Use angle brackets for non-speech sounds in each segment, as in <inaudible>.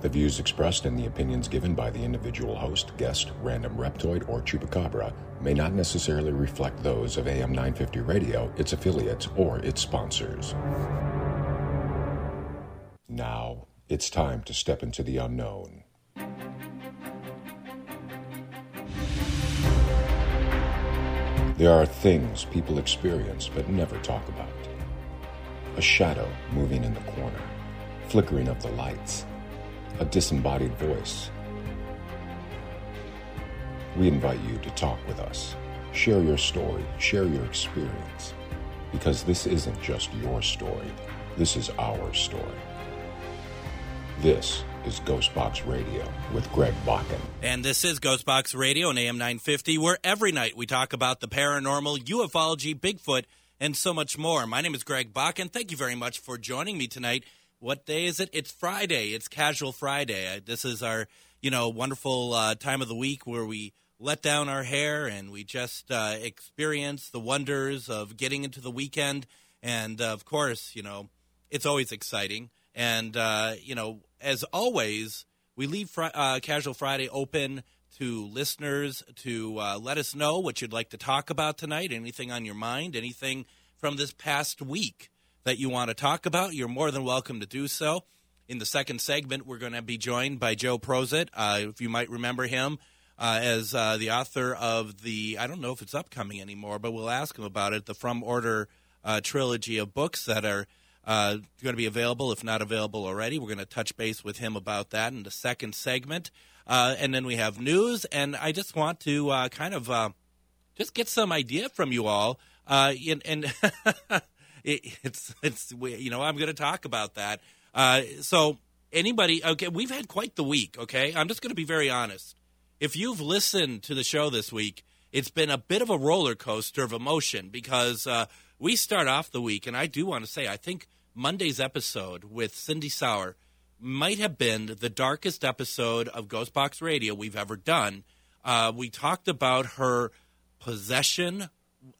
The views expressed and the opinions given by the individual host, guest, random reptoid, or chupacabra may not necessarily reflect those of AM 950 Radio, its affiliates, or its sponsors. Now, it's time to step into the unknown. There are things people experience but never talk about. A shadow moving in the corner, flickering of the lights, a disembodied voice. We invite you to talk with us. Share your story, share your experience. Because this isn't just your story, this is our story. This is Ghostbox Radio with Greg Bakun. And this is Ghostbox Radio on AM 950, where every night we talk about the paranormal, ufology, Bigfoot, and so much more. My name is Greg Bakun. Thank you very much for joining me tonight. What day is it? It's Friday. It's Casual Friday. This is our, you know, wonderful uh, time of the week where we let down our hair and we just uh, experience the wonders of getting into the weekend. And uh, of course, you know, it's always exciting. And, uh, you know, as always, we leave fr- uh, Casual Friday open to listeners to uh, let us know what you'd like to talk about tonight, anything on your mind, anything from this past week that you want to talk about. You're more than welcome to do so. In the second segment, we're going to be joined by Joe Prosit. Uh, if you might remember him uh, as uh, the author of the, I don't know if it's upcoming anymore, but we'll ask him about it, the From Order uh, trilogy of books that are uh, going to be available, if not available already. We're going to touch base with him about that in the second segment. Uh, and then we have news, and I just want to kind of just get some idea from you all. And, <laughs> and it, <laughs> it's it's you know I'm going to talk about that. Uh, so anybody, okay, we've had quite the week. Okay, I'm just going to be very honest. If you've listened to the show this week, it's been a bit of a roller coaster of emotion because uh, we start off the week, and I do want to say I think Monday's episode with Cindy Sauer might have been the darkest episode of Ghostbox Radio we've ever done. Uh, we talked about her possession,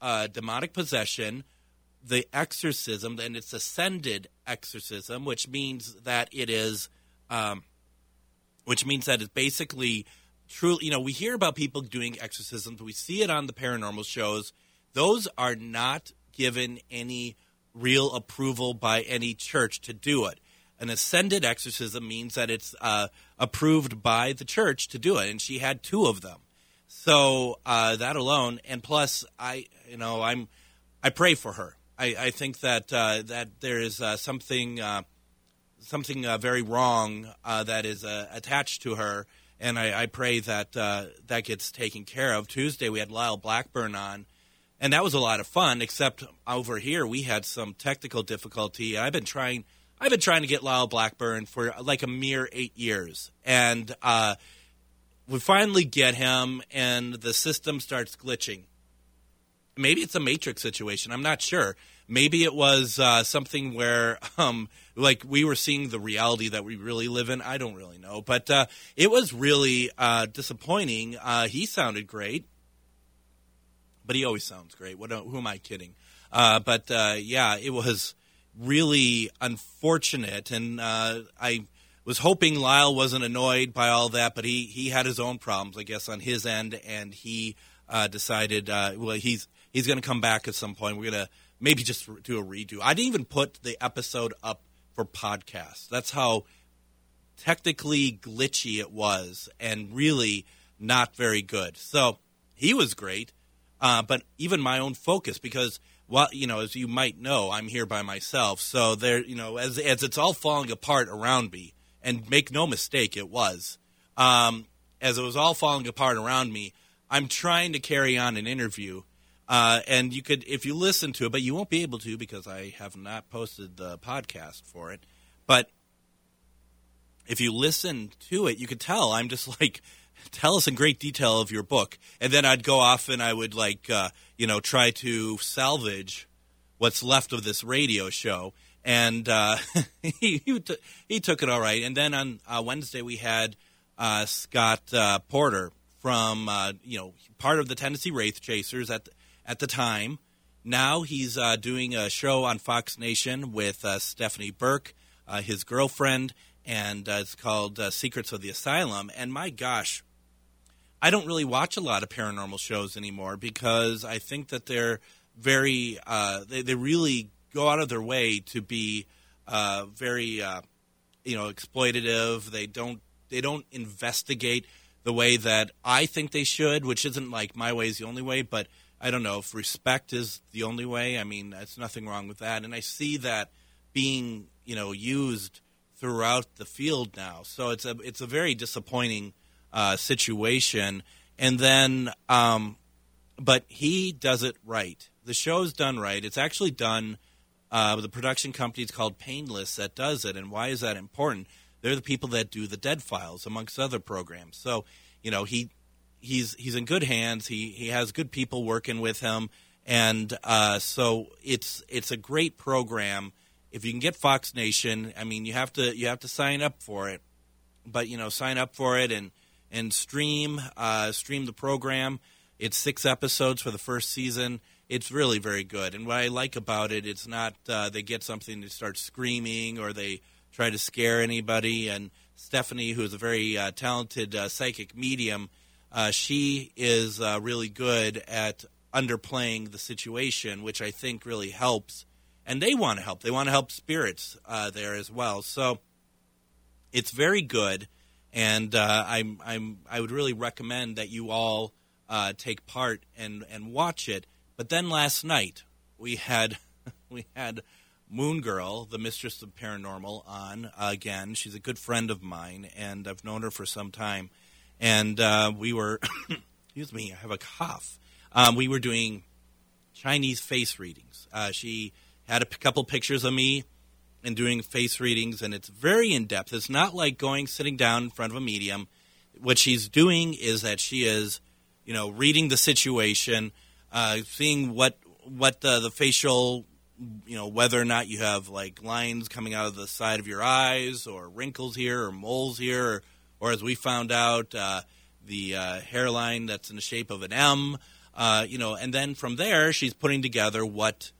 uh, demonic possession, the exorcism, and it's ascended exorcism, which means that it is, um, which means that it's basically truly. You know, we hear about people doing exorcisms, we see it on the paranormal shows. Those are not given any real approval by any church to do it. An ascended exorcism means that it's uh, approved by the church to do it, and she had two of them. So uh, that alone, and plus, I you know I'm I pray for her. I, I think that uh, that there is uh, something uh, something uh, very wrong that is attached to her, and I, I pray that that gets taken care of. Tuesday we had Lyle Blackburn on and that was a lot of fun. Except over here, we had some technical difficulty. I've been trying. I've been trying to get Lyle Blackburn for like a mere eight years, and uh, we finally get him, and the system starts glitching. Maybe it's a matrix situation. I'm not sure. Maybe it was uh, something where, um, like, we were seeing the reality that we really live in. I don't really know, but uh, it was really uh, disappointing. Uh, he sounded great but he always sounds great. What? Who am I kidding? Uh, but uh, yeah, it was really unfortunate, and uh, I was hoping Lyle wasn't annoyed by all that, but he he had his own problems, I guess, on his end, and he uh, decided uh, well he's he's going to come back at some point. We're gonna maybe just do a redo. I didn't even put the episode up for podcast. That's how technically glitchy it was, and really not very good. So he was great uh, but even my own focus because well, you know, as you might know, I'm here by myself. So there, you know, as as it's all falling apart around me, and make no mistake, it was. Um, as it was all falling apart around me, I'm trying to carry on an interview, uh, and you could, if you listen to it, but you won't be able to because I have not posted the podcast for it. But if you listen to it, you could tell I'm just <laughs> like tell us in great detail of your book, and then I'd go off and I would like uh, you know try to salvage what's left of this radio show. And uh, <laughs> he he, t- he, took it all right. And then on uh, Wednesday we had uh, Scott uh, Porter from you know part of the Tennessee Wraith Chasers at the, at the time. Now he's doing a show on Fox Nation with Stephanie Burke, his girlfriend, and uh, it's called uh, Secrets of the Asylum. And my gosh, I don't really watch a lot of paranormal shows anymore because I think that they're very uh, they they really go out of their way to be uh, very uh, you know exploitative. They don't they don't investigate the way that I think they should, which isn't like my way is the only way, but I don't know if respect is the only way. I mean, there's nothing wrong with that, and I see that being you know used throughout the field now. So it's a it's a very disappointing uh, situation. And then, um, but he does it right. The show's done right. It's actually done. Uh, the production company is called Painless that does it. And why is that important? They're the people that do the Dead Files, amongst other programs. So, you know, he he's he's in good hands. He he has good people working with him, and uh, so it's it's a great program. If you can get Fox Nation, I mean, you have to you have to sign up for it, but you know, sign up for it and and stream uh, stream the program. It's six episodes for the first season. It's really very good. And what I like about it, it's not uh, they get something to start screaming or they try to scare anybody. And Stephanie, who is a very uh, talented uh, psychic medium, uh, she is uh, really good at underplaying the situation, which I think really helps. And they want to help. They want to help spirits there as well. So it's very good and uh, I'm, I'm, I would really recommend that you all uh, take part and, and watch it. But then last night we had <laughs> we had Moon Girl, the mistress of paranormal, on again. She's a good friend of mine, and I've known her for some time. And uh, we were, <coughs> excuse me, I have a cough. Um, we were doing Chinese face readings. Uh, she had a p- couple pictures of me and doing face readings, and it's very in depth. It's not like going sitting down in front of a medium. What she's doing is that she is, you know, reading the situation, uh, seeing what what the, the facial, you know, whether or not you have like lines coming out of the side of your eyes, or wrinkles here, or moles here, or, or as we found out, uh, the uh, hairline that's in the shape of an M. Uh, you know, and then from there, she's putting together what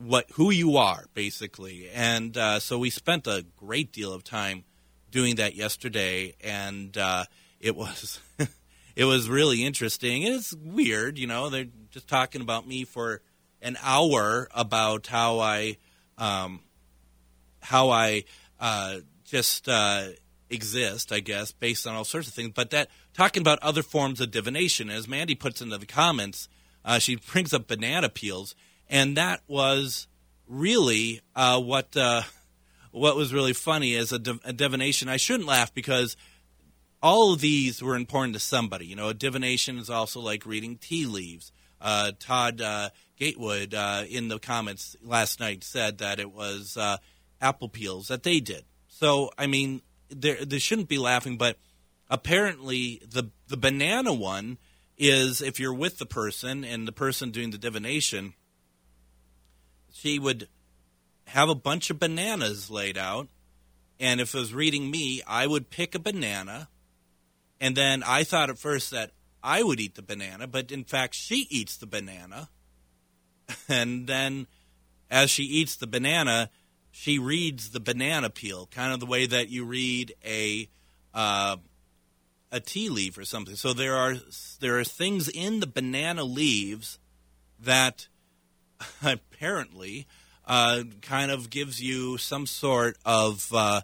what who you are basically and uh, so we spent a great deal of time doing that yesterday and uh, it was <laughs> it was really interesting it's weird you know they're just talking about me for an hour about how i um, how i uh, just exist i guess based on all sorts of things but that talking about other forms of divination as mandy puts into the comments uh, she brings up banana peels and that was really uh, what uh, what was really funny as a, a, divination. I shouldn't laugh because all of these were important to somebody. You know, a divination is also like reading tea leaves. Uh, Todd uh, Gatewood uh, in the comments last night said that it was apple peels that they did. So I mean, there they shouldn't be laughing, but apparently the the banana one is if you're with the person and the person doing the divination she would have a bunch of bananas laid out. And if it was reading me, I would pick a banana. And then I thought at first that I would eat the banana, but in fact, she eats the banana. <laughs> And then as she eats the banana, she reads the banana peel, kind of the way that you read a uh, a tea leaf or something. So there are there are things in the banana leaves that <laughs> apparently uh, kind of gives you some sort of uh,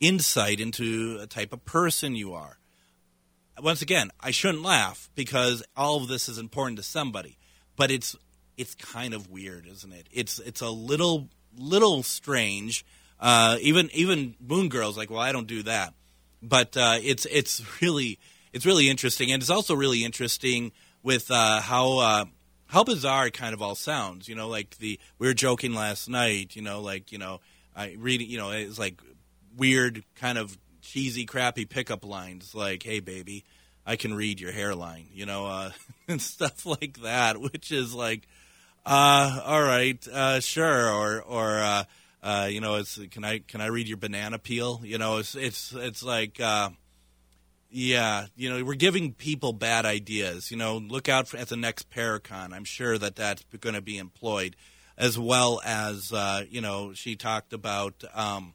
insight into a type of person you are. Once again, I shouldn't laugh because all of this is important to somebody, but it's it's kind of weird, isn't it? It's it's a little little strange. Uh, even even Moon Girl's like, well, I don't do that, but uh, it's it's really it's really interesting, and it's also really interesting with uh, how uh, how bizarre it kind of all sounds. You know, like the we were joking last night. You know, like you know, I reading. You know, it's like weird kind of cheesy, crappy pickup lines like, "Hey, baby, I can read your hairline," you know, uh, <laughs> and stuff like that, which is like, uh, all right, uh, sure, or or uh, uh, you know, it's can I can I read your banana peel? You know, it's it's it's like. Uh, yeah, you know, we're giving people bad ideas. You know, look out for, at the next Paracon. I'm sure that that's going to be employed, as well as uh, you know, she talked about um,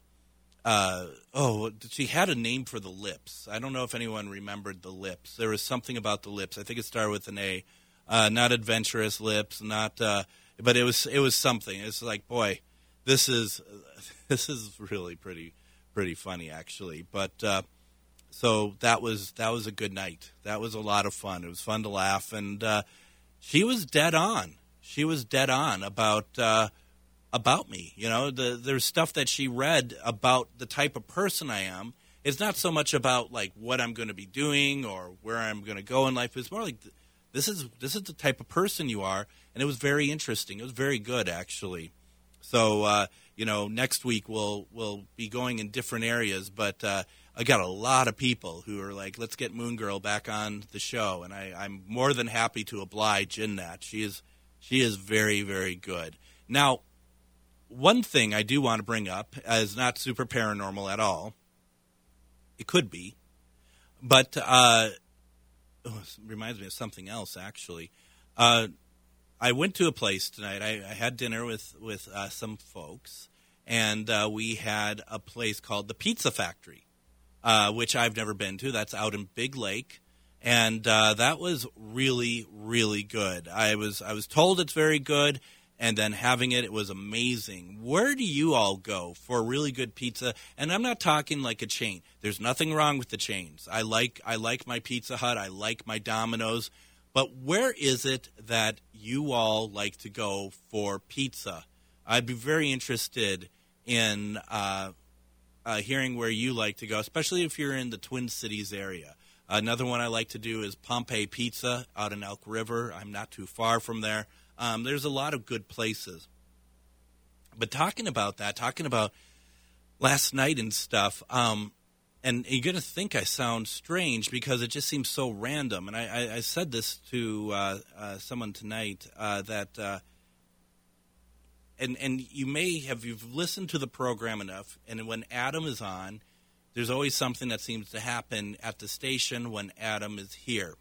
uh, oh, she had a name for the lips. I don't know if anyone remembered the lips. There was something about the lips. I think it started with an A. Uh, not adventurous lips, not, uh, but it was it was something. It's like, boy, this is <laughs> this is really pretty pretty funny actually. But uh, so that was that was a good night. That was a lot of fun. It was fun to laugh, and uh, she was dead on. She was dead on about uh, about me. You know, the, there's stuff that she read about the type of person I am. It's not so much about like what I'm going to be doing or where I'm going to go in life. It's more like this is this is the type of person you are, and it was very interesting. It was very good actually. So uh, you know, next week we'll we'll be going in different areas, but uh, I got a lot of people who are like, "Let's get Moon Girl back on the show," and I, I'm more than happy to oblige in that. She is she is very very good. Now, one thing I do want to bring up is not super paranormal at all. It could be, but uh, oh, reminds me of something else actually. Uh, I went to a place tonight. I, I had dinner with with uh, some folks, and uh, we had a place called the Pizza Factory, uh, which I've never been to. That's out in Big Lake, and uh, that was really really good. I was I was told it's very good, and then having it, it was amazing. Where do you all go for really good pizza? And I'm not talking like a chain. There's nothing wrong with the chains. I like I like my Pizza Hut. I like my Domino's. But where is it that you all like to go for pizza? I'd be very interested in uh, uh, hearing where you like to go, especially if you're in the Twin Cities area. Another one I like to do is Pompeii Pizza out in Elk River. I'm not too far from there. Um, there's a lot of good places. But talking about that, talking about last night and stuff, um, and you're going to think I sound strange because it just seems so random. And I, I, I said this to uh, uh, someone tonight uh, that, uh, and and you may have you've listened to the program enough, and when Adam is on, there's always something that seems to happen at the station when Adam is here.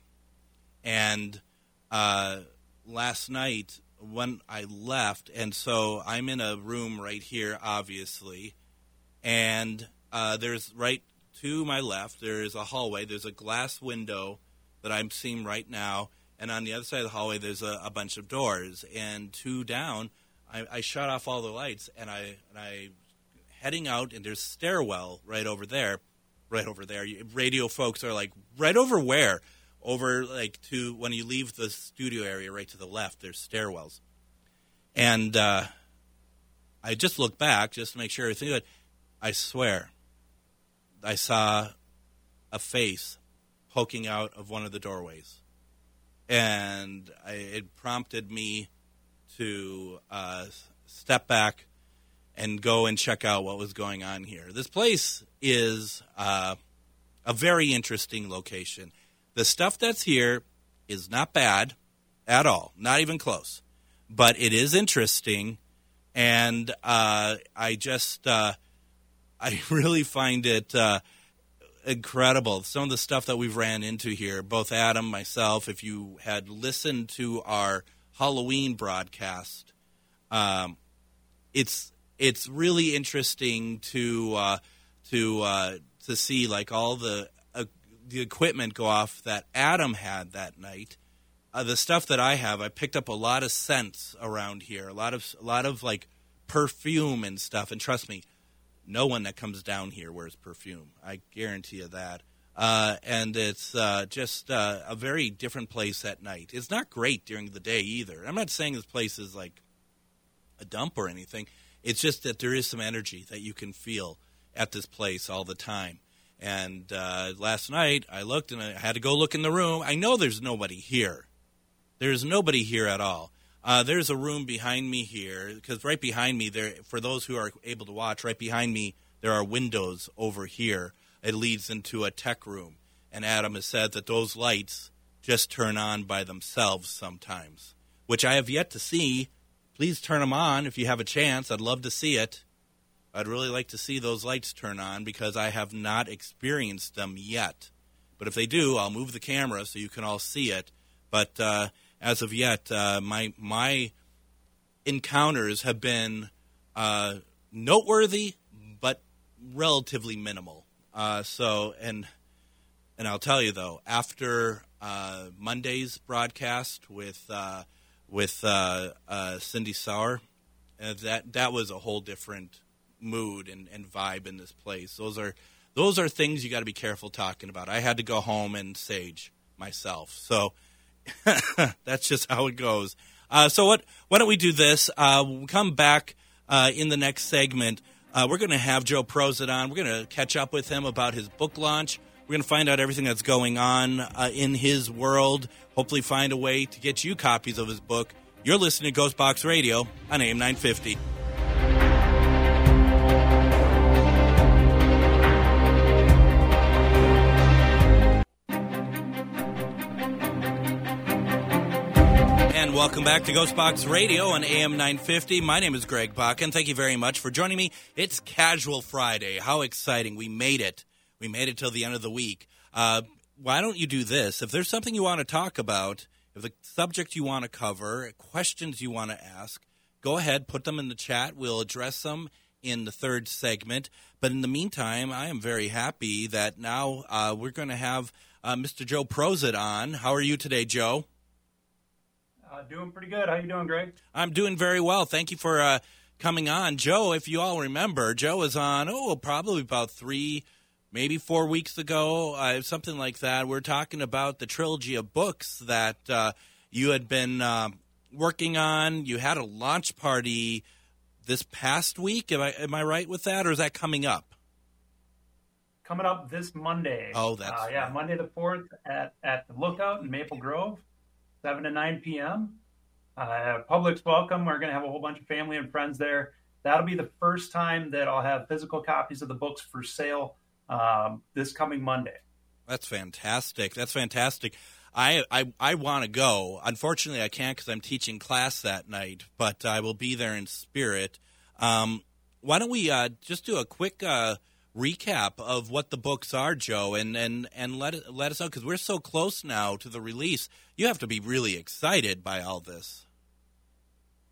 And uh, last night when I left, and so I'm in a room right here, obviously, and uh, there's right to my left, there is a hallway. There's a glass window that I'm seeing right now, and on the other side of the hallway, there's a, a bunch of doors. And two down, I, I shut off all the lights, and I and I heading out, and there's stairwell right over there, right over there. Radio folks are like, right over where? Over like to when you leave the studio area, right to the left. There's stairwells, and uh, I just look back just to make sure everything good. I swear, I saw a face poking out of one of the doorways, and I, it prompted me to uh, step back and go and check out what was going on here. This place is uh, a very interesting location. The stuff that's here is not bad at all, not even close, but it is interesting, and uh, I just uh, <laughs> I really find it uh, incredible. Some of the stuff that we've ran into here, both Adam, myself, if you had listened to our Halloween broadcast, um, it's it's really interesting to uh, to uh, to see like all the the equipment go off that Adam had that night. Uh, the stuff that I have, I picked up a lot of scents around here, a lot of a lot of like perfume and stuff. And trust me, no one that comes down here wears perfume. I guarantee you that. Uh, and it's uh, just uh, a very different place at night. It's not great during the day either. I'm not saying this place is like a dump or anything. It's just that there is some energy that you can feel at this place all the time. And uh, last night I looked and I had to go look in the room. I know there's nobody here. There's nobody here at all. Uh, there's a room behind me here because right behind me there, for those who are able to watch, right behind me there are windows over here. It leads into a tech room, and Adam has said that those lights just turn on by themselves sometimes, which I have yet to see. Please turn them on if you have a chance. I'd love to see it. I'd really like to see those lights turn on because I have not experienced them yet. But if they do, I'll move the camera so you can all see it. But uh, as of yet, uh, my my encounters have been uh, noteworthy, but relatively minimal. Uh, so and and I'll tell you though, after uh, Monday's broadcast with uh, with Cindy Sauer, that that was a whole different mood and, and vibe in this place. Those are those are things you got to be careful talking about. I had to go home and sage myself, so <laughs> that's just how it goes. Uh, so what? Why don't we do this? Uh, we'll come back uh, in the next segment. Uh, we're going to have Joe Prosit on. We're going to catch up with him about his book launch. We're going to find out everything that's going on uh, in his world. Hopefully, find a way to get you copies of his book. You're listening to Ghost Box Radio on AM 950. Welcome back to Ghostbox Radio on AM 950. My name is Greg Bakun. Thank you very much for joining me. It's Casual Friday. How exciting. We made it. We made it till the end of the week. Uh, why don't you do this? If there's something you want to talk about, if the subject you want to cover, questions you want to ask, go ahead, put them in the chat. We'll address them in the third segment. But in the meantime, I am very happy that now uh, we're going to have uh, Mr. Joe Prosit on. How are you today, Joe? Uh, doing pretty good. How you doing, Greg? I'm doing very well. Thank you for uh, coming on, Joe. If you all remember, Joe was on oh probably about three, maybe four weeks ago, uh, something like that. We're talking about the trilogy of books that uh, you had been uh, working on. You had a launch party this past week. Am I am I right with that, or is that coming up? Coming up this Monday. Oh, that's uh, yeah, Monday the fourth at at the Lookout in Maple Grove. 7 to 9 p.m. Uh, public's welcome. We're going to have a whole bunch of family and friends there. That'll be the first time that I'll have physical copies of the books for sale um, this coming Monday. That's fantastic. That's fantastic. I I, I want to go. Unfortunately, I can't because I'm teaching class that night, but I will be there in spirit. Um, why don't we uh, just do a quick uh, recap of what the books are, Joe, and and and let let us know because we're so close now to the release. You have to be really excited by all this.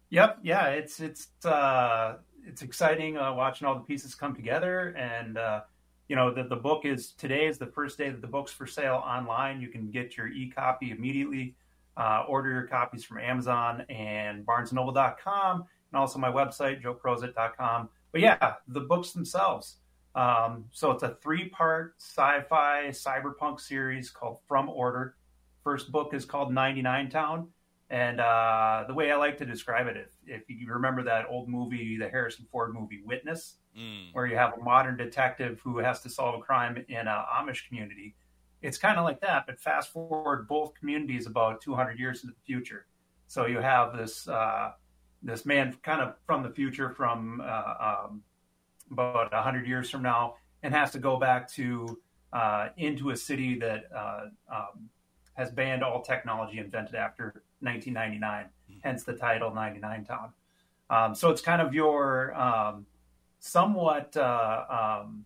Yep, yeah, it's it's uh, it's exciting uh, watching all the pieces come together, and uh, you know the the book is today is the first day that the book's for sale online. You can get your e copy immediately. Uh, order your copies from Amazon and BarnesandNoble.com, and also my website joeprosit.com. But yeah, the books themselves. Um, so it's a three part sci fi cyberpunk series called From Order. First book is called 99 Town. And uh, the way I like to describe it, if, if, you remember that old movie, the Harrison Ford movie Witness, mm. where you have a modern detective who has to solve a crime in an Amish community, it's kind of like that. But fast forward both communities about 200 years into the future. So you have this uh, this man kind of from the future, from uh, um, about 100 years from now and has to go back to uh, into a city that uh, um, has banned all technology invented after 1999, mm-hmm. hence the title 99 Town. Um, so it's kind of your um, somewhat uh, um,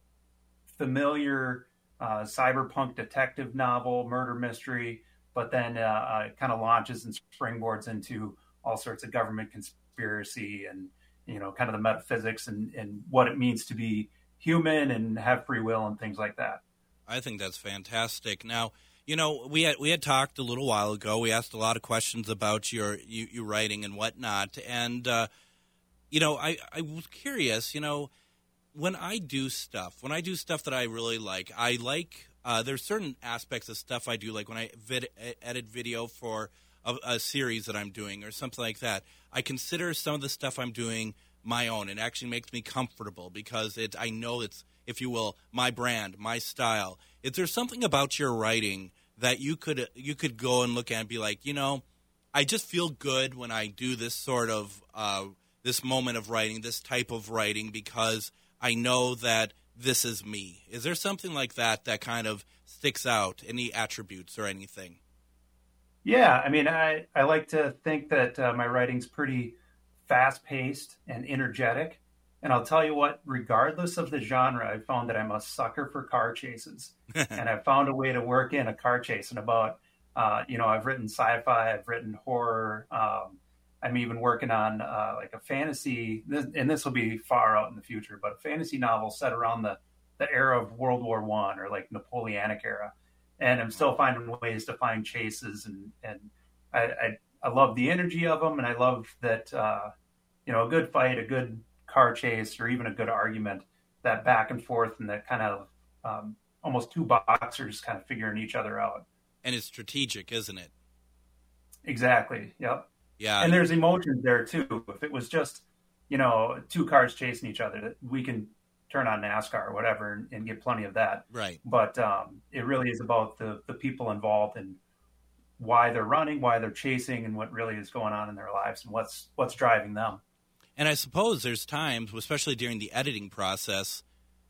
familiar uh, cyberpunk detective novel, murder mystery, but then uh, uh, kind of launches and springboards into all sorts of government conspiracy and you know, kind of the metaphysics and, and what it means to be human and have free will and things like that. I think that's fantastic. Now, you know, we had we had talked a little while ago. We asked a lot of questions about your you, your writing and whatnot, and uh, you know, I I was curious. You know, when I do stuff, when I do stuff that I really like, I like. Uh, there's certain aspects of stuff I do, like when I vid- edit video for a, a series that I'm doing or something like that. I consider some of the stuff I'm doing my own. It actually makes me comfortable because it I know it's if you will my brand, my style. Is there something about your writing that you could you could go and look at and be like, you know, I just feel good when I do this sort of uh, this moment of writing, this type of writing because I know that this is me. Is there something like that that kind of sticks out? Any attributes or anything? Yeah, I mean, I, I like to think that uh, my writing's pretty fast paced and energetic. And I'll tell you what, regardless of the genre, I found that I'm a sucker for car chases. <laughs> and I found a way to work in a car chase. And about, uh, you know, I've written sci fi, I've written horror, um, I'm even working on uh, like a fantasy, and this will be far out in the future, but a fantasy novel set around the the era of World War One or like Napoleonic era, and I'm still finding ways to find chases, and and I I, I love the energy of them, and I love that uh, you know a good fight, a good car chase, or even a good argument, that back and forth, and that kind of um, almost two boxers kind of figuring each other out. And it's strategic, isn't it? Exactly. Yep. Yeah. And there's emotions there too. If it was just, you know, two cars chasing each other, that we can turn on NASCAR or whatever and, and get plenty of that. Right. But um, it really is about the the people involved and why they're running, why they're chasing, and what really is going on in their lives and what's what's driving them. And I suppose there's times, especially during the editing process,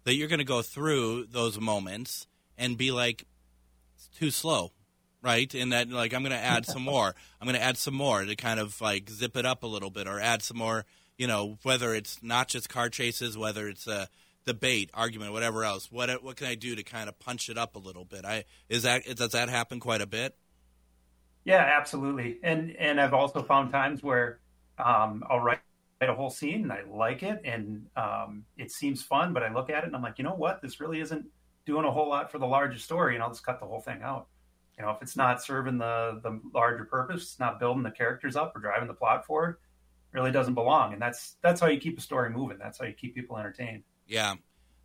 that you're going to go through those moments and be like, it's too slow, right? And that, like, I'm going to add some more. I'm going to add some more to kind of like zip it up a little bit or add some more, you know, whether it's not just car chases, whether it's a debate, argument, whatever else. What what can I do to kind of punch it up a little bit? I is that does that happen quite a bit? Yeah, absolutely. And and I've also found times where um, I'll write a whole scene and I like it and um, it seems fun, but I look at it and I'm like, you know what? This really isn't doing a whole lot for the larger story, and I'll just cut the whole thing out. You know, if it's not serving the the larger purpose, it's not building the characters up or driving the plot forward, really doesn't belong. And that's that's how you keep a story moving. That's how you keep people entertained. Yeah.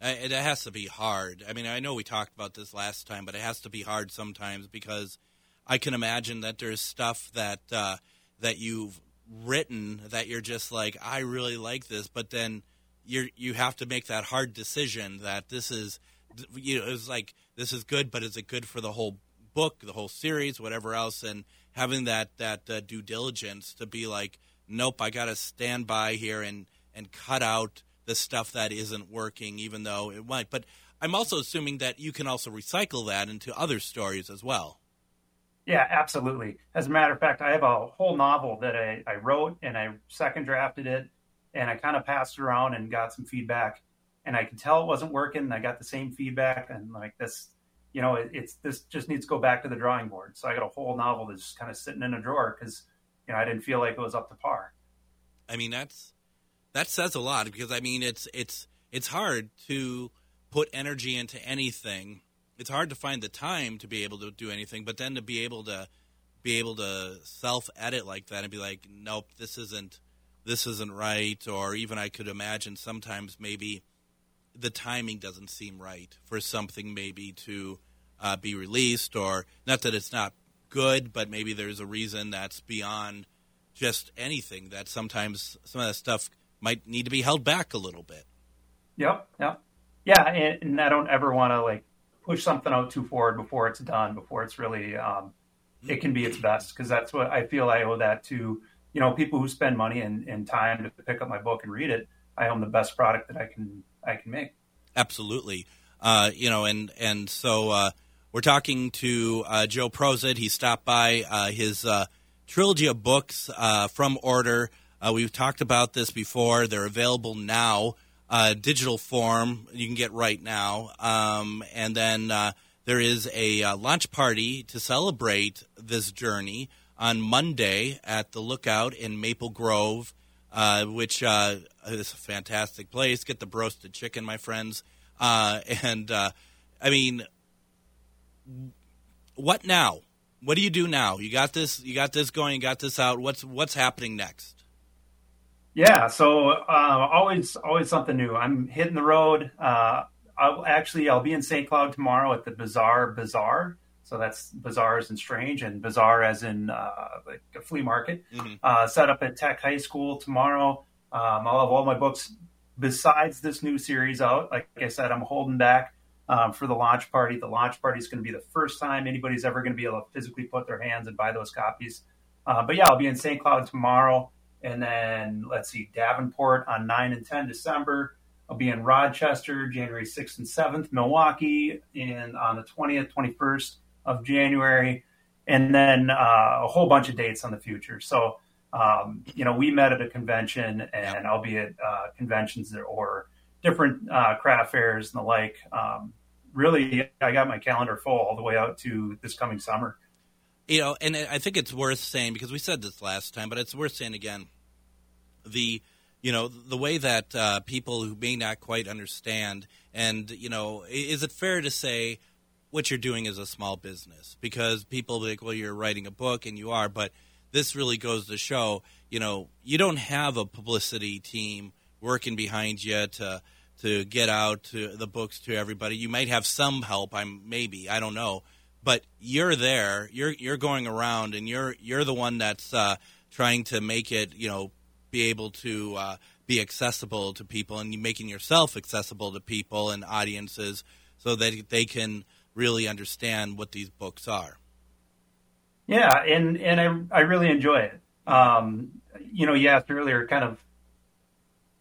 It has to be hard. I mean, I know we talked about this last time, but it has to be hard sometimes because I can imagine that there's stuff that uh, that you've written that you're just like I really like this, but then you you have to make that hard decision that this is you know it's like this is good, but is it good for the whole book, the whole series, whatever else, and having that that uh, due diligence to be like, nope, I got to stand by here and and cut out the stuff that isn't working, even though it might. But I'm also assuming that you can also recycle that into other stories as well. Yeah, absolutely. As a matter of fact, I have a whole novel that I, I wrote and I second drafted it and I kind of passed it around and got some feedback and I could tell it wasn't working. And I got the same feedback and like this, you know, it, it's this just needs to go back to the drawing board. So I got a whole novel that's just kind of sitting in a drawer because you know I didn't feel like it was up to par. I mean, that's that says a lot because I mean it's it's it's hard to put energy into anything. It's hard to find the time to be able to do anything, but then to be able to be able to self edit like that and be like, nope, this isn't this isn't right, or even I could imagine sometimes maybe the timing doesn't seem right for something maybe to uh, be released, or not that it's not good, but maybe there's a reason that's beyond just anything that sometimes some of that stuff might need to be held back a little bit. Yep, yep, yeah, and, and I don't ever want to like push something out too forward before it's done, before it's really um, it can be its best. Because that's what I feel I owe that to you know people who spend money and, and time to pick up my book and read it. I own the best product that I can I can make. Absolutely, uh, you know, and and so uh, we're talking to uh, Joe Prosit. He stopped by uh, his uh, trilogy of books uh, from Order. We've talked about this before. They're available now uh, digital form you can get right now. Um, and then uh, there is a uh, launch party to celebrate this journey on Monday at the Lookout in Maple Grove, uh, which uh, is a fantastic place. Get the roasted chicken, my friends. Uh, and I mean, what now? What do you do now? You got this. You got this going. You got this out. What's what's happening next? Yeah, so uh, always always something new. I'm hitting the road. Uh, I'll actually I'll be in St. Cloud tomorrow at the Bizarre Bazaar. So that's bizarres and strange, and bizarre as in uh, like a flea market. Mm-hmm. Uh, set up at Tech High School tomorrow. Um, I'll have all my books besides this new series out. Like I said, I'm holding back um, for the launch party. The launch party is going to be the first time anybody's ever going to be able to physically put their hands and buy those copies. Uh, but yeah, I'll be in St. Cloud tomorrow. And then let's see, Davenport on 9 and 10 December. I'll be in Rochester January 6th and 7th, Milwaukee in on the 20th, 21st of January, and then uh, a whole bunch of dates on the future. So, um, you know, we met at a convention, and I'll be at uh, conventions or different uh, craft fairs and the like. Um, really, I got my calendar full all the way out to this coming summer. You know, and I think it's worth saying because we said this last time, but it's worth saying again. The you know the way that uh, people who may not quite understand, and you know, is it fair to say what you're doing is a small business? Because people think, well, you're writing a book, and you are, but this really goes to show, you know, you don't have a publicity team working behind you to to get out to the books to everybody. You might have some help. I'm maybe I don't know, but you're there. You're you're going around, and you're you're the one that's uh, trying to make it. You know, be able to uh, be accessible to people, and making yourself accessible to people and audiences, so that they can really understand what these books are. Yeah, and and I I really enjoy it. Um, you know, you asked earlier, kind of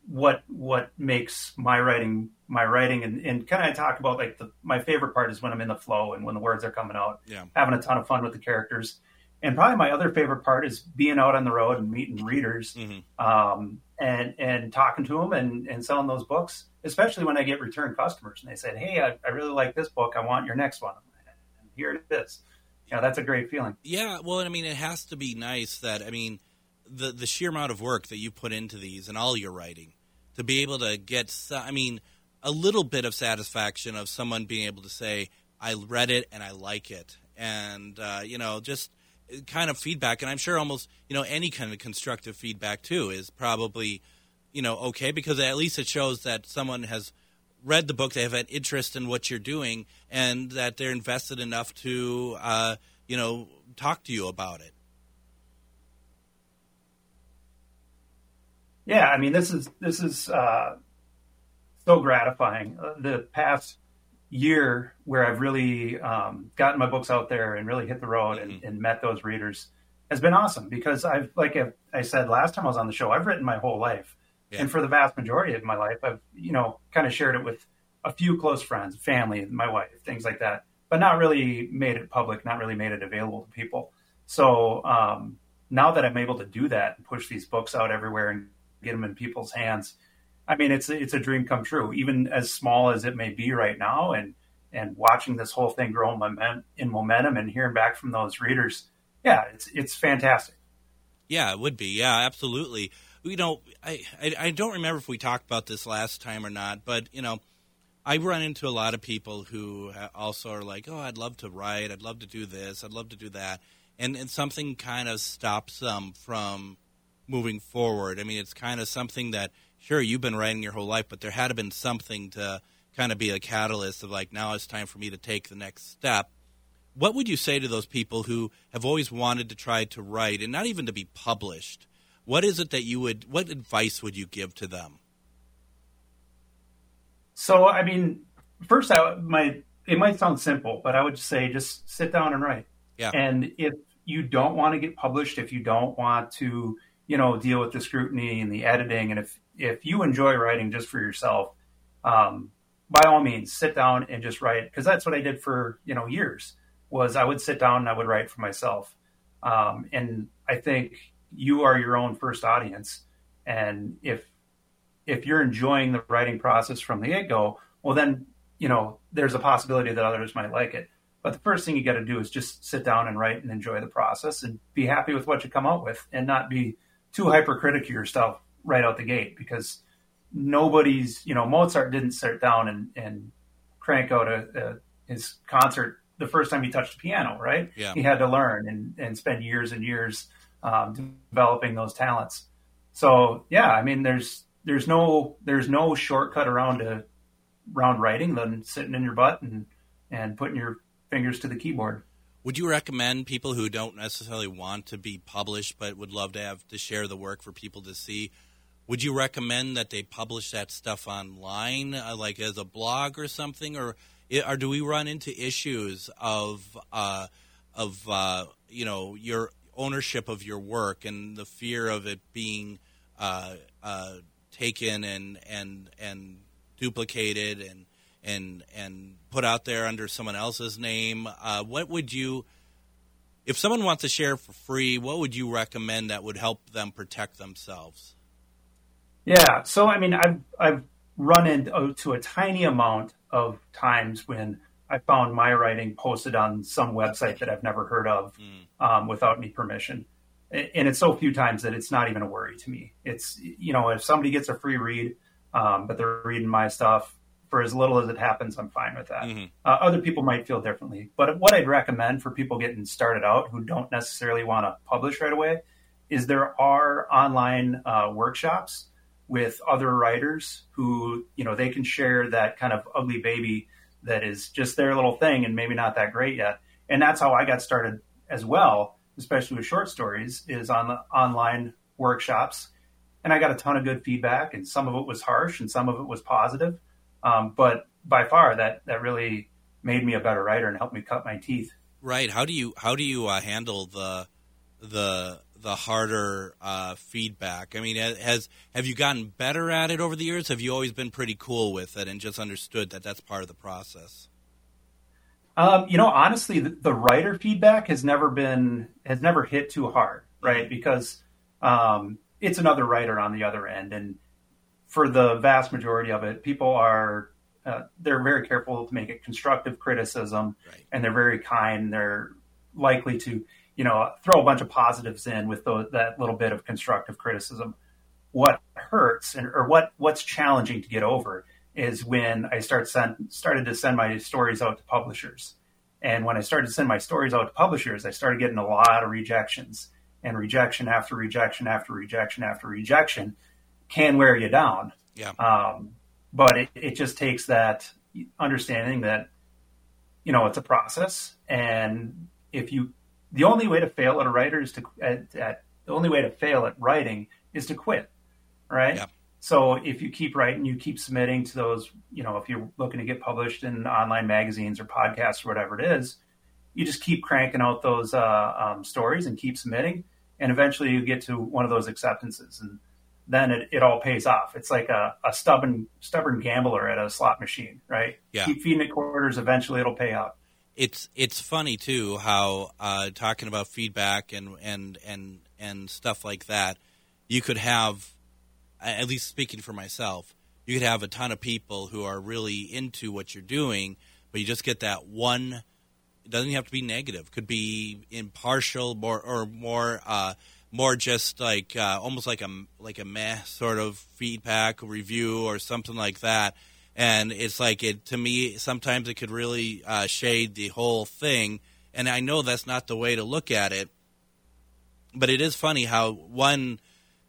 what what makes my writing my writing and, and kind of talk about like the my favorite part is when I'm in the flow and when the words are coming out, yeah. having a ton of fun with the characters. And probably my other favorite part is being out on the road and meeting readers, mm-hmm. um, and and talking to them and, and selling those books. Especially when I get return customers and they said, "Hey, I, I really like this book. I want your next one." And here it is. Yeah, that's a great feeling. Yeah, well, I mean, it has to be nice that I mean, the the sheer amount of work that you put into these and all your writing to be able to get, I mean, a little bit of satisfaction of someone being able to say, I read it and I like it. And, uh, you know, just kind of feedback. And I'm sure almost, you know, any kind of constructive feedback too is probably, you know, okay because at least it shows that someone has read the book, they have an interest in what you're doing, and that they're invested enough to, uh, you know, talk to you about it. Yeah, I mean, this is this is uh, so gratifying. Uh, the past year where I've really um, gotten my books out there and really hit the road and, mm-hmm. and, met those readers has been awesome because I've, like I said last time I was on the show, I've written my whole life, yeah. and for the vast majority of my life, I've you know kind of shared it with a few close friends, family, my wife, things like that, but not really made it public, not really made it available to people. So um, now that I'm able to do that and push these books out everywhere and get them in people's hands. I mean, it's it's a dream come true, even as small as it may be right now. And and watching this whole thing grow in momentum and hearing back from those readers, yeah, it's it's fantastic. Yeah, it would be. Yeah, absolutely. You know, I, I, I don't remember if we talked about this last time or not, but you know, I run into a lot of people who also are like, "Oh, I'd love to write. I'd love to do this. I'd love to do that," and and something kind of stops them from moving forward? I mean, it's kind of something that sure you've been writing your whole life, but there had to been something to kind of be a catalyst of like now it's time for me to take the next step. What would you say to those people who have always wanted to try to write and not even to be published? What is it that you would what advice would you give to them? So, I mean, first I my it might sound simple, but I would say just sit down and write. Yeah. And if you don't want to get published, if you don't want to you know, deal with the scrutiny and the editing. And if if you enjoy writing just for yourself, um, by all means, sit down and just write. Because that's what I did for you know years. Was I would sit down and I would write for myself. Um, and I think you are your own first audience. And if if you're enjoying the writing process from the get go, well then you know there's a possibility that others might like it. But the first thing you got to do is just sit down and write and enjoy the process and be happy with what you come out with, and not be too hypercritic of yourself right out the gate because nobody's you know Mozart didn't sit down and, and crank out a, a, his concert the first time he touched the piano right? Yeah. he had to learn and, and spend years and years um, developing those talents. So yeah I mean there's there's no there's no shortcut around a around writing than sitting in your butt and and putting your fingers to the keyboard would you recommend people who don't necessarily want to be published but would love to have to share the work for people to see? Would you recommend that they publish that stuff online, uh, like as a blog or something, or or do we run into issues of uh, of uh, you know your ownership of your work and the fear of it being uh, uh, taken and and and duplicated and and and put out there under someone else's name. Uh, what would you, if someone wants to share for free, what would you recommend that would help them protect themselves? Yeah, so I mean, I've I've run into a tiny amount of times when I found my writing posted on some website that I've never heard of mm. um, without any permission. And it's so few times that it's not even a worry to me. It's, you know, if somebody gets a free read, um, but they're reading my stuff for as little as it happens, I'm fine with that. Mm-hmm. Uh, other people might feel differently. But what I'd recommend for people getting started out who don't necessarily want to publish right away is there are online uh, workshops with other writers who, you know, they can share that kind of ugly baby that is just their little thing and maybe not that great yet. And that's how I got started as well, especially with short stories, is on the online workshops. And I got a ton of good feedback, and some of it was harsh, and some of it was positive. Um, but by far, that that really made me a better writer and helped me cut my teeth. Right. How do you how do you uh, handle the the the harder uh, feedback? I mean, has have you gotten better at it over the years? Have you always been pretty cool with it and just understood that that's part of the process? Um, you know, honestly, the, the, writer feedback has never been has never hit too hard, right? Mm-hmm. Because um, it's another writer on the other end, and for the vast majority of it, people are uh, they're very careful to make it constructive criticism, right. and they're very kind. They're likely to you know, throw a bunch of positives in with the, that little bit of constructive criticism. What hurts and or what what's challenging to get over is when I start send, started to send my stories out to publishers. And when I started to send my stories out to publishers, I started getting a lot of rejections and rejection after rejection after rejection after rejection can wear you down. Yeah. Um, but it, it just takes that understanding that, you know, it's a process. And if you the only way to fail at a writer is to at, at, the only way to fail at writing is to quit, right? Yeah. So if you keep writing, you keep submitting to those, you know, if you're looking to get published in online magazines or podcasts or whatever it is, you just keep cranking out those uh, um, stories and keep submitting, and eventually you get to one of those acceptances, and then it, it all pays off. It's like a, a stubborn stubborn gambler at a slot machine, right? Yeah. Keep feeding it quarters, eventually it'll pay out it's it's funny too how uh, talking about feedback and and and and stuff like that. You could have, at least speaking for myself, you could have a ton of people who are really into what you're doing, but you just get that one. It doesn't have to be negative. Could be impartial, more or more. Uh, more just like uh, almost like a like a meh sort of feedback review or something like that. And it's like it to me sometimes it could really uh, shade the whole thing. And i know that's not the way to look at it but it is funny how one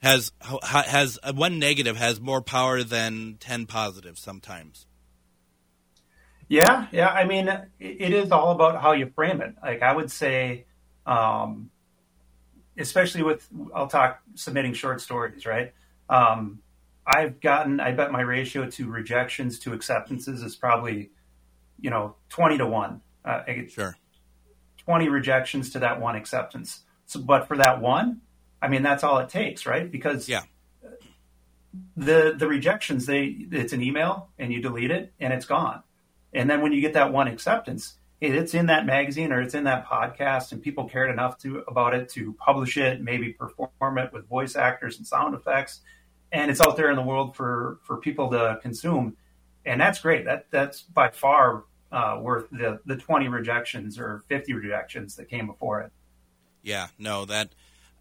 has has uh, one negative has more power than 10 positives sometimes. Yeah yeah i mean it is all about how you frame it. Like i would say um, especially with i'll talk submitting short stories right um, I've gotten, I bet my ratio to rejections to acceptances is probably, you know, 20 to 1. Uh, sure. 20 rejections to that one acceptance. So, but for that one, I mean, that's all it takes, right? Because yeah. the, the rejections, they, it's an email and you delete it and it's gone. And then when you get that one acceptance, it's in that magazine or it's in that podcast and people cared enough to about it to publish it, maybe perform it with voice actors and sound effects and it's out there in the world for for people to consume, and that's great. That that's by far uh, worth the the twenty rejections or fifty rejections that came before it. Yeah, no, that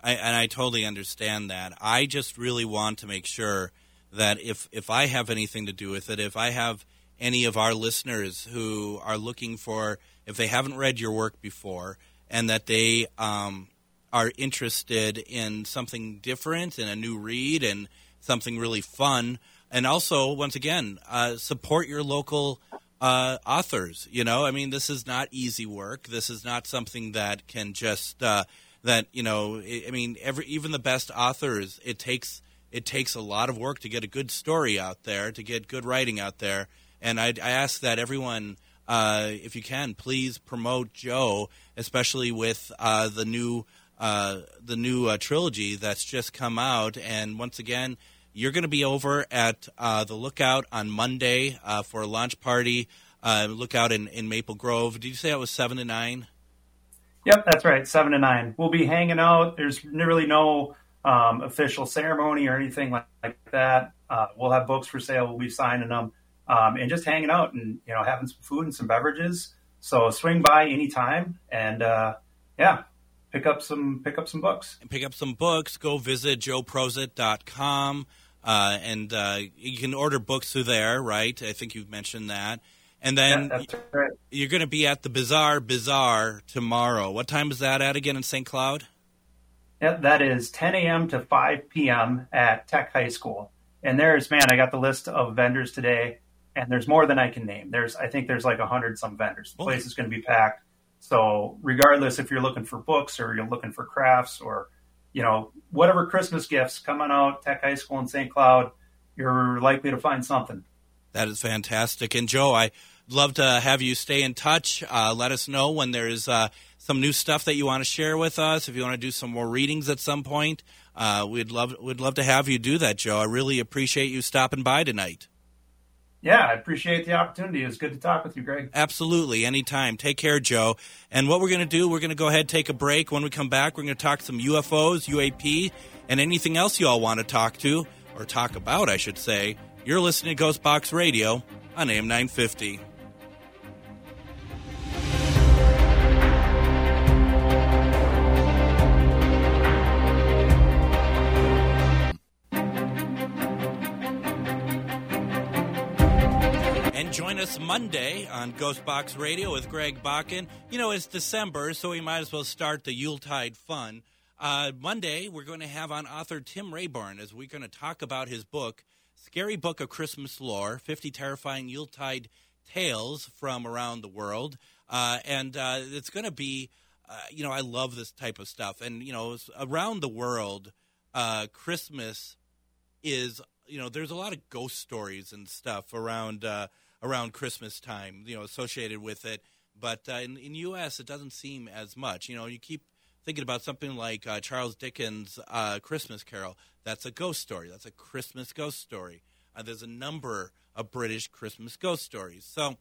I, and I totally understand that. I just really want to make sure that if if I have anything to do with it, if I have any of our listeners who are looking for, if they haven't read your work before, and that they um, are interested in something different and a new read and something really fun. And also, once again, uh, support your local uh, authors. You know, I mean, this is not easy work. This is not something that can just uh, that you know. I mean, every even the best authors, it takes it takes a lot of work to get a good story out there, to get good writing out there. And I, I ask that everyone, uh, if you can, please promote Joe, especially with uh, the new uh, the new uh, trilogy that's just come out. And once again, you're going to be over at uh, the Lookout on Monday uh, for a launch party. Lookout in, in Maple Grove. Did you say it was seven to nine? Yep, that's right, seven to nine. We'll be hanging out. There's really no um, official ceremony or anything like, like that. Uh, we'll have books for sale. We'll be signing them. Um, and just hanging out and you know having some food and some beverages. So swing by anytime and uh, yeah, pick up some pick up some books. And pick up some books. Go visit joeprosit.com. Uh, and uh, you can order books through there, right? I think you've mentioned that. And then yeah, right. you're going to be at the Bizarre Bazaar tomorrow. What time is that at again in St. Cloud? Yeah, that is 10 a.m. to 5 p.m. at Tech High School. And there's, man, I got the list of vendors today, and there's more than I can name. There's, I think there's like a hundred some vendors. The place is going to be packed. So regardless if you're looking for books or you're looking for crafts or, you know, whatever Christmas gifts coming out, Tech High School in St. Cloud, you're likely to find something. That is fantastic. And Joe, I love to have you stay in touch. Uh, let us know when there's uh, some new stuff that you want to share with us. If you want to do some more readings at some point, uh, we'd love we'd love to have you do that, Joe. I really appreciate you stopping by tonight. Yeah, I appreciate the opportunity. It was good to talk with you, Greg. Absolutely, anytime. Take care, Joe. And what we're going to do, we're going to go ahead take a break. When we come back, we're going to talk some UFOs, UAP, and anything else you all want to talk to or talk about, I should say. You're listening to Ghost Box Radio on AM 950. Join us Monday on Ghost Box Radio with Greg Bakun. You know, it's December, so we might as well start the Yuletide fun. Uh, Monday, we're going to have on author Tim Rayborn as we're going to talk about his book, Scary Book of Christmas Lore 50 Terrifying Yuletide Tales from Around the World. Uh, and uh, it's going to be, uh, you know, I love this type of stuff. And, you know, around the world, uh, Christmas is, you know, there's a lot of ghost stories and stuff around uh, around Christmas time, you know, associated with it. But uh, in in U.S., it doesn't seem as much. You know, you keep thinking about something like uh, Charles Dickens' uh, Christmas Carol. That's a ghost story. That's a Christmas ghost story. Uh, there's a number of British Christmas ghost stories. So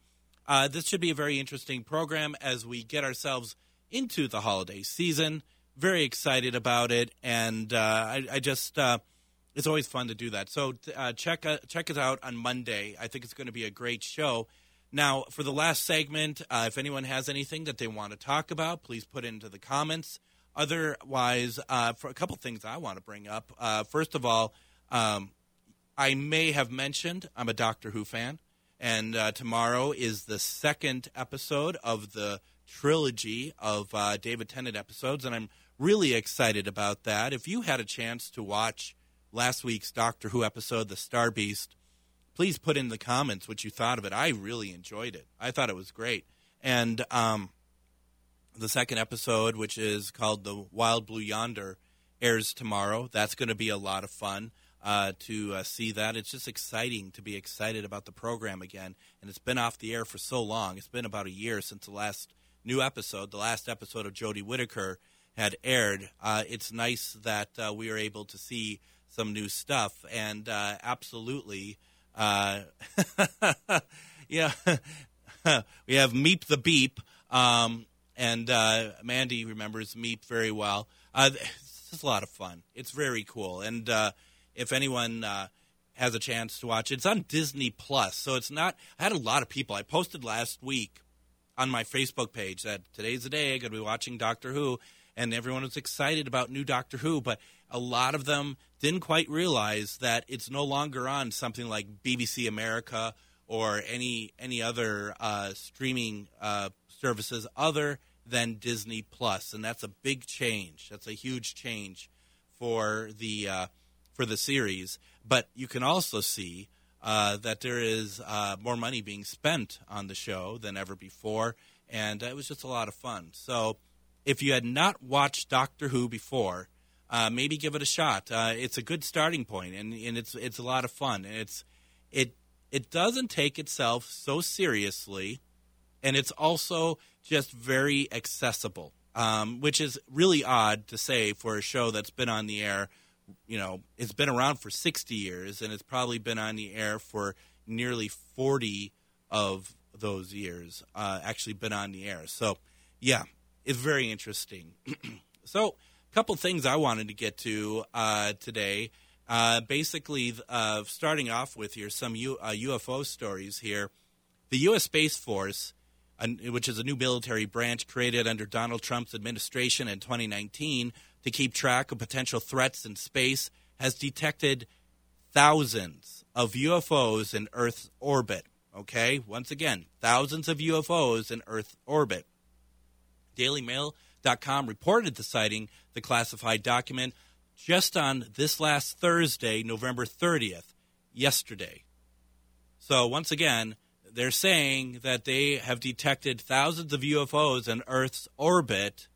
uh, this should be a very interesting program as we get ourselves into the holiday season. Very excited about it, and uh, I, I, just it's always fun to do that. So uh, check uh, check it out on Monday. I think it's going to be a great show. Now, for the last segment, uh, if anyone has anything that they want to talk about, please put into the comments. Otherwise, uh, for a couple things I want to bring up. Uh, first of all, um, I may have mentioned I'm a Doctor Who fan, and uh, tomorrow is the second episode of the trilogy of David Tennant episodes, and I'm really excited about that. If you had a chance to watch last week's Doctor Who episode, The Star Beast, please put in the comments what you thought of it. I really enjoyed it. I thought it was great. And um, the second episode, which is called The Wild Blue Yonder, airs tomorrow. That's going to be a lot of fun uh, to uh, see that. It's just exciting to be excited about the program again. And it's been off the air for so long. It's been about a year since the last new episode, the last episode of Jodie Whittaker had aired. Uh, it's nice that uh, we are able to see some new stuff, and uh, absolutely, uh, <laughs> yeah, <laughs> we have Meep the Beep, um, and uh, Mandy remembers Meep very well. Uh, it's a lot of fun. It's very cool, and uh, if anyone uh, has a chance to watch, it's on Disney Plus. So it's not. I had a lot of people. I posted last week on my Facebook page that today's the day I'm going to be watching Doctor Who, and everyone was excited about new Doctor Who, but a lot of them didn't quite realize that it's no longer on something like BBC America or any any other uh, streaming uh, services other than Disney Plus, and that's a big change. That's a huge change for the uh, for the series. But you can also see uh, that there is uh, more money being spent on the show than ever before, and it was just a lot of fun. So, if you had not watched Doctor Who before, uh, maybe give it a shot. Uh, it's a good starting point, and, and it's it's a lot of fun. And it's it it doesn't take itself so seriously, and it's also just very accessible, um, which is really odd to say for a show that's been on the air. You know, it's been around for sixty years, and it's probably been on the air for nearly forty of those years. Uh, actually, been on the air. So, yeah, it's very interesting. <clears throat> so couple things I wanted to get to uh, today. Uh, basically, uh, starting off with here, some U- uh, UFO stories here. The U.S. Space Force, which is a new military branch created under Donald Trump's administration in 2019 to keep track of potential threats in space, has detected thousands of UFOs in Earth's orbit. Okay, once again, thousands of UFOs in Earth orbit. DailyMail.com reported the sighting the classified document just on this last Thursday, November 30th, yesterday. So, once again, they're saying that they have detected thousands of UFOs in Earth's orbit,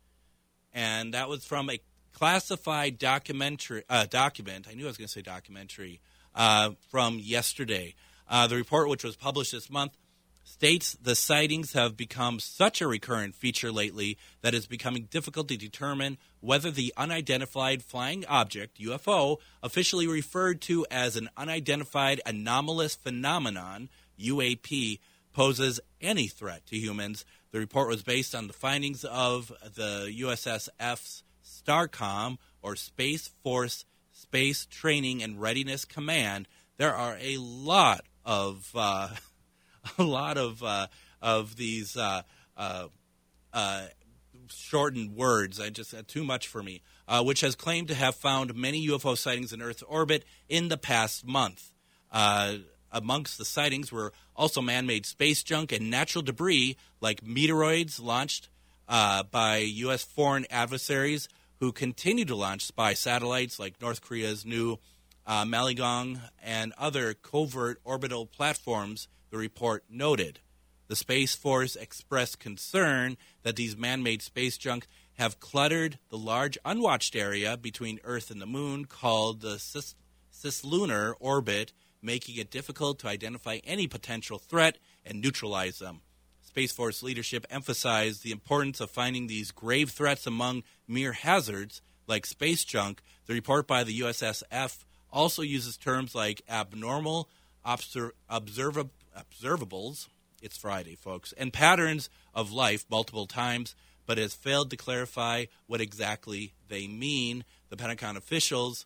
and that was from a classified documentary uh, document. I knew I was going to say documentary uh, from yesterday. Uh, the report, which was published this month, states the sightings have become such a recurrent feature lately that it's becoming difficult to determine whether the unidentified flying object, UFO, officially referred to as an unidentified anomalous phenomenon, UAP, poses any threat to humans. The report was based on the findings of the USSF's STARCOM, or Space Force Space Training and Readiness Command. There are a lot of uh, <laughs> <laughs> a lot of uh, of these uh, uh, uh shortened words. I just too much for me. which has claimed to have found many UFO sightings in Earth's orbit in the past month. amongst the sightings were also man-made space junk and natural debris like meteoroids launched by U.S. foreign adversaries who continue to launch spy satellites like North Korea's new uh, Malligyong, and other covert orbital platforms, the report noted. The Space Force expressed concern that these man made space junk have cluttered the large unwatched area between Earth and the Moon called the cis- cislunar orbit, making it difficult to identify any potential threat and neutralize them. Space Force leadership emphasized the importance of finding these grave threats among mere hazards like space junk. The report by the USSF also uses terms like abnormal obser- observa- observables. It's Friday, folks, and patterns of life multiple times, but has failed to clarify what exactly they mean. The Pentagon officials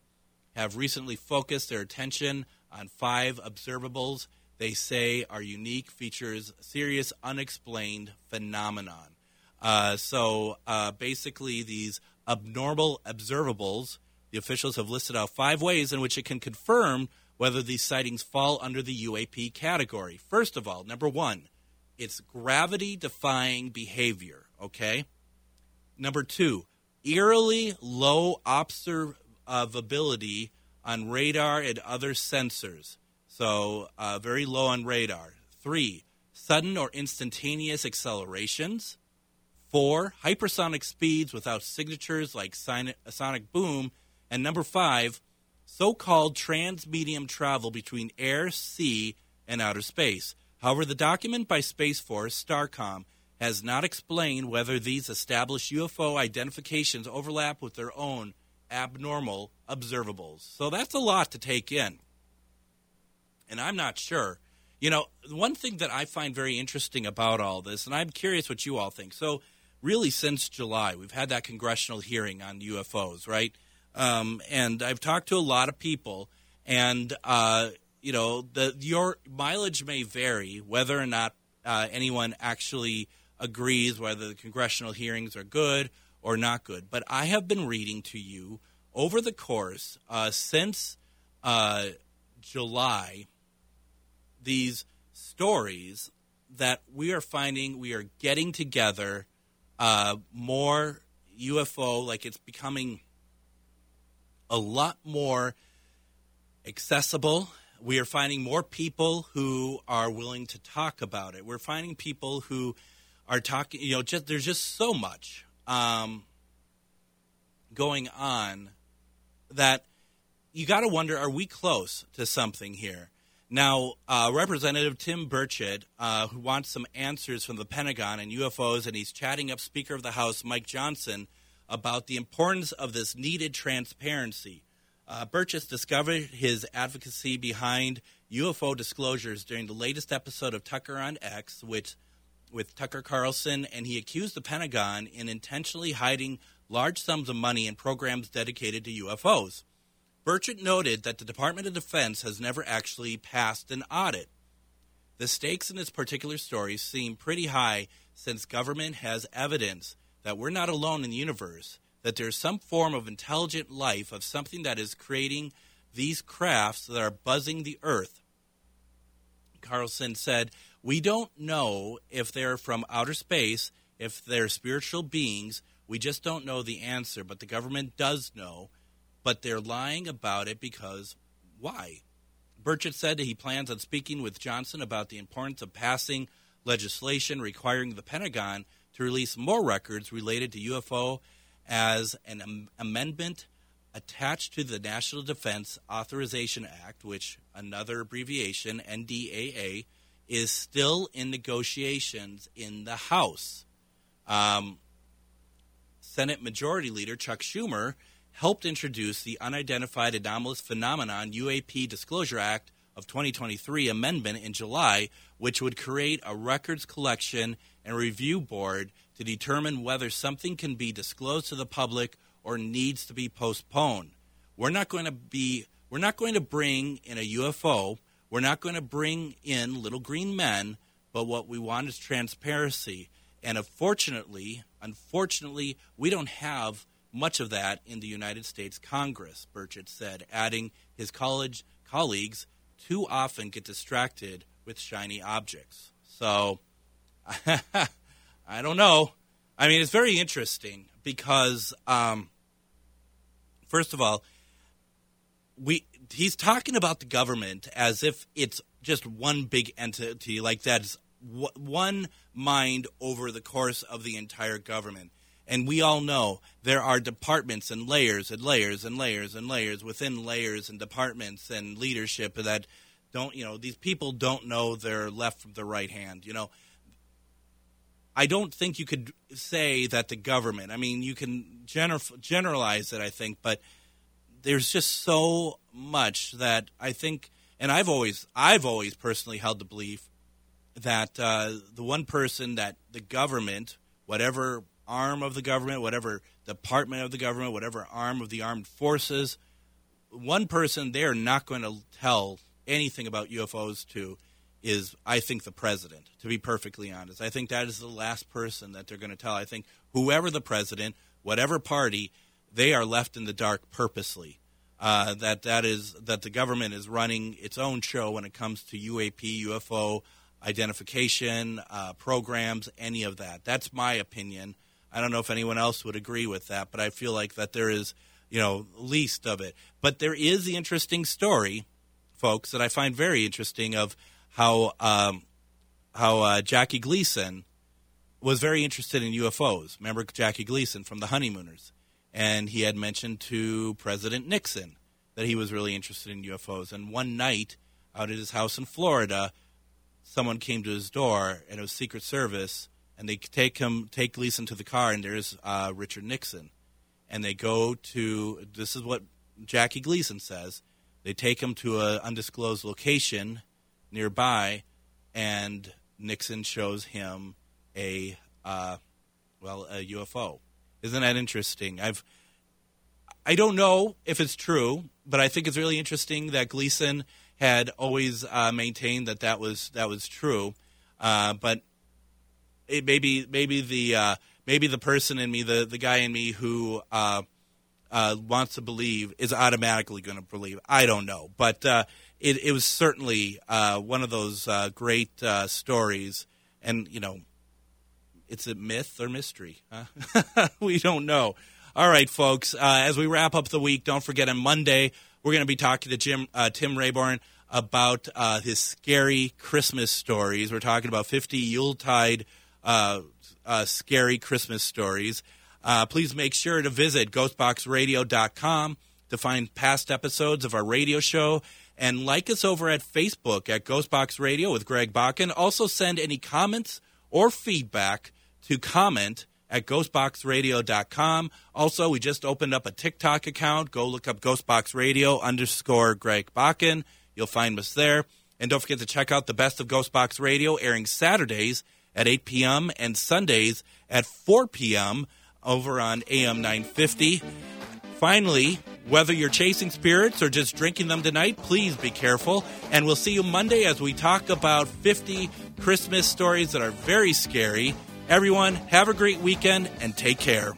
have recently focused their attention on five observables they say are unique features serious unexplained phenomenon. Uh, so uh, basically, these abnormal observables the officials have listed out five ways in which it can confirm whether these sightings fall under the UAP category. First of all, number one, it's gravity defying behavior, okay? Number two, eerily low observability on radar and other sensors. So, uh, very low on radar. Three, sudden or instantaneous accelerations. Four, hypersonic speeds without signatures like sonic boom and number five, so called transmedium travel between air, sea, and outer space. However, the document by Space Force, STARCOM, has not explained whether these established UFO identifications overlap with their own abnormal observables. So that's a lot to take in. And I'm not sure. You know, one thing that I find very interesting about all this, and I'm curious what you all think. So, really, since July, we've had that congressional hearing on UFOs, right? Um, and I've talked to a lot of people, and uh, you know, the your mileage may vary whether or not uh, anyone actually agrees whether the congressional hearings are good or not good. But I have been reading to you over the course uh, since uh, July these stories that we are finding we are getting together uh, more UFO, like it's becoming a lot more accessible. We are finding more people who are willing to talk about it. We're finding people who are talking, you know, just there's just so much um, going on that you got to wonder are we close to something here? Now, uh, Representative Tim Burchett, uh, who wants some answers from the Pentagon and UFOs, and he's chatting up Speaker of the House Mike Johnson about the importance of this needed transparency. Uh, discovered his advocacy behind UFO disclosures during the latest episode of Tucker on X, which, with Tucker Carlson, and he accused the Pentagon in intentionally hiding large sums of money in programs dedicated to UFOs. Burchett noted that the Department of Defense has never actually passed an audit. The stakes in this particular story seem pretty high since government has evidence that we're not alone in the universe, that there's some form of intelligent life, of something that is creating these crafts that are buzzing the earth. Carlson said, We don't know if they're from outer space, if they're spiritual beings. We just don't know the answer, but the government does know. But they're lying about it because why? Burchett said he plans on speaking with Johnson about the importance of passing legislation requiring the Pentagon to release more records related to UFO as an am- amendment attached to the National Defense Authorization Act, which another abbreviation, NDAA, is still in negotiations in the House. Um, Senate Majority Leader Chuck Schumer helped introduce the Unidentified Anomalous Phenomenon UAP Disclosure Act of 2023 amendment in July, which would create a records collection and review board to determine whether something can be disclosed to the public or needs to be postponed. We're not going to be we're not going to bring in a UFO. We're not going to bring in little green men, but what we want is transparency. And unfortunately, unfortunately, we don't have much of that in the United States Congress, Burchett said, adding his college colleagues too often get distracted with shiny objects. So <laughs> I don't know. I mean, it's very interesting because um, first of all, we he's talking about the government as if it's just one big entity, like that's one mind over the course of the entire government. And we all know there are departments and layers and layers and layers and layers within layers and departments and leadership that don't, you know, these people don't know their left from their right hand. You know, I don't think you could say that the government. I mean, you can gener- generalize it, I think, but there's just so much that I think, and I've always, I've always personally held the belief that uh, the one person that the government, whatever arm of the government, whatever department of the government, whatever arm of the armed forces, one person they are not going to tell anything about UFOs to is I think the president, to be perfectly honest. I think that is the last person that they're going to tell. I think whoever the president, whatever party, they are left in the dark purposely. Uh, that that is that the government is running its own show when it comes to UAP, UFO identification uh, programs, any of that. That's my opinion. I don't know if anyone else would agree with that, but I feel like that there is, you know, least of it. But there is the interesting story, folks, that I find very interesting of how um, how uh, Jackie Gleason was very interested in UFOs. Remember Jackie Gleason from the Honeymooners, and he had mentioned to President Nixon that he was really interested in UFOs. And one night, out at his house in Florida, someone came to his door, and it was Secret Service, and they take him, take Gleason to the car, and there's uh, Richard Nixon, and they go to. This is what Jackie Gleason says. They take him to an undisclosed location nearby, and Nixon shows him a uh, well a UFO. Isn't that interesting? I've I don't know if it's true, but I think it's really interesting that Gleason had always uh, maintained that that was that was true. Uh, but it maybe maybe the uh, maybe the person in me, the the guy in me who uh, uh, wants to believe, is automatically going to believe. I don't know, but it, it was certainly uh, one of those uh, great uh, stories. And, you know, it's a myth or mystery. Huh? <laughs> we don't know. All right, folks, uh, as we wrap up the week, don't forget on Monday, we're going to be talking to Jim uh, Tim Rayborn about uh, his scary Christmas stories. We're talking about 50 Yuletide scary Christmas stories. please make sure to visit ghostboxradio.com to find past episodes of our radio show and like us over at Facebook at Ghostbox Radio with Greg Bakun. Also send any comments or feedback to comment at ghostboxradio.com. Also, we just opened up a TikTok account. Go look up Ghostbox Radio underscore Greg Bakun. You'll find us there. And don't forget to check out the best of Ghostbox Radio airing Saturdays at 8 p.m. and Sundays at 4 p.m. over on AM 950. Finally, Whether you're chasing spirits or just drinking them tonight, please be careful. And we'll see you Monday as we talk about 50 Christmas stories that are very scary. Everyone, have a great weekend and take care.